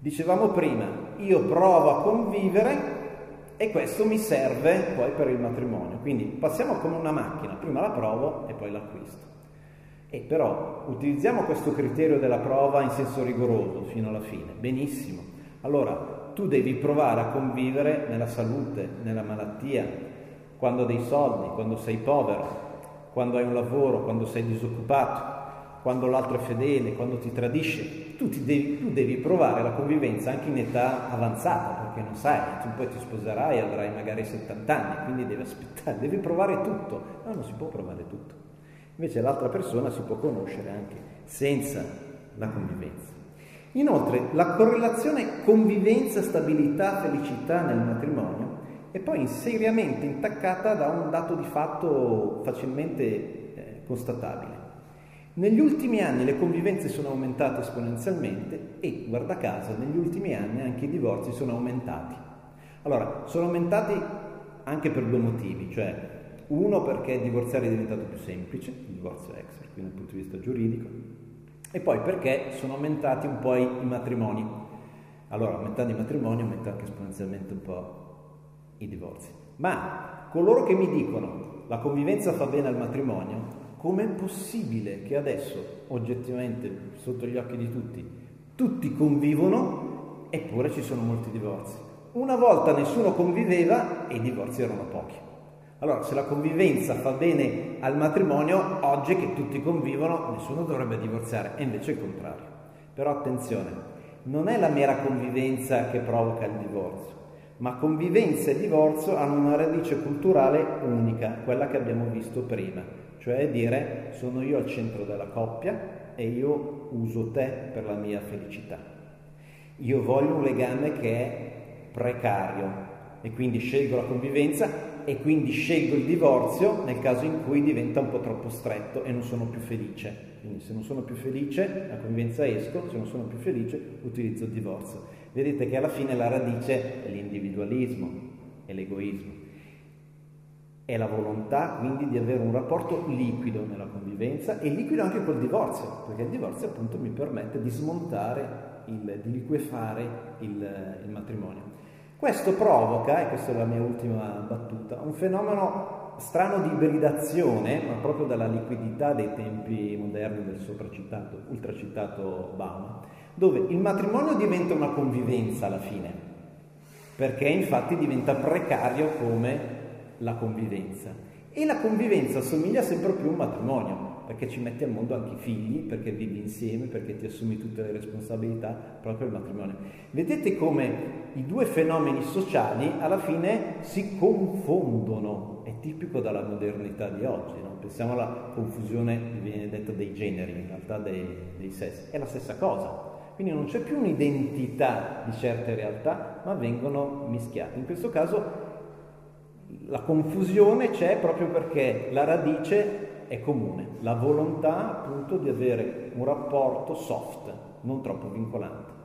Dicevamo prima, io provo a convivere e questo mi serve poi per il matrimonio. Quindi passiamo come una macchina, prima la provo e poi l'acquisto. E però utilizziamo questo criterio della prova in senso rigoroso fino alla fine, benissimo. Allora, tu devi provare a convivere nella salute, nella malattia, quando hai dei soldi, quando sei povero, quando hai un lavoro, quando sei disoccupato, quando l'altro è fedele, quando ti tradisce, tu, ti devi, tu, devi, provare la convivenza anche in età avanzata, perché non sai, tu poi ti sposerai e avrai magari 70 anni, quindi devi aspettare, devi provare tutto. No, non si può provare tutto. Invece l'altra persona si può conoscere anche senza la convivenza. Inoltre, la correlazione convivenza-stabilità-felicità nel matrimonio è poi seriamente intaccata da un dato di fatto facilmente eh, constatabile. Negli ultimi anni le convivenze sono aumentate esponenzialmente e, guarda caso, negli ultimi anni anche i divorzi sono aumentati. Allora, sono aumentati anche per due motivi, cioè uno perché divorziare è diventato più semplice, il divorzio extra, quindi dal punto di vista giuridico, e poi perché sono aumentati un po' i matrimoni. Allora, aumentando i matrimoni aumenta anche esponenzialmente un po' i divorzi. Ma coloro che mi dicono la convivenza fa bene al matrimonio, com'è possibile che adesso, oggettivamente, sotto gli occhi di tutti, tutti convivono eppure ci sono molti divorzi? Una volta nessuno conviveva e i divorzi erano pochi. Allora, se la convivenza fa bene al matrimonio, oggi che tutti convivono, nessuno dovrebbe divorziare, e invece è il contrario. Però attenzione, non è la mera convivenza che provoca il divorzio, ma convivenza e divorzio hanno una radice culturale unica, quella che abbiamo visto prima, cioè dire sono io al centro della coppia e io uso te per la mia felicità. Io voglio un legame che è precario e quindi scelgo la convivenza e quindi scelgo il divorzio nel caso in cui diventa un po' troppo stretto e non sono più felice. Quindi se non sono più felice, la convivenza esco, se non sono più felice, utilizzo il divorzio. Vedete che alla fine la radice è l'individualismo, è l'egoismo. È la volontà quindi di avere un rapporto liquido nella convivenza e liquido anche col divorzio, perché il divorzio appunto mi permette di smontare, il, di liquefare il, il matrimonio. Questo provoca, e questa è la mia ultima battuta, un fenomeno strano di ibridazione, ma proprio dalla liquidità dei tempi moderni del sopracitato, ultracitato Obama, dove il matrimonio diventa una convivenza alla fine, perché infatti diventa precario come la convivenza. E la convivenza somiglia sempre più a un matrimonio, perché ci metti al mondo anche i figli, perché vivi insieme, perché ti assumi tutte le responsabilità, proprio il matrimonio. Vedete come i due fenomeni sociali alla fine si confondono, è tipico della modernità di oggi, no? pensiamo alla confusione, viene detto, dei generi, in realtà dei, dei sessi, è la stessa cosa. Quindi non c'è più un'identità di certe realtà, ma vengono mischiate. In questo caso la confusione c'è proprio perché la radice è comune, la volontà appunto di avere un rapporto soft, non troppo vincolante.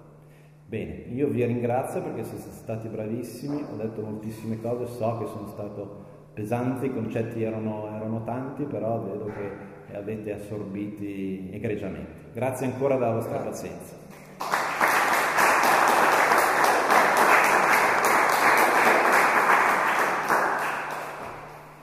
Bene, io vi ringrazio perché siete stati bravissimi, ho detto moltissime cose, so che sono stato pesante, i concetti erano, erano tanti, però vedo che avete assorbiti egregiamente. Grazie ancora della vostra pazienza.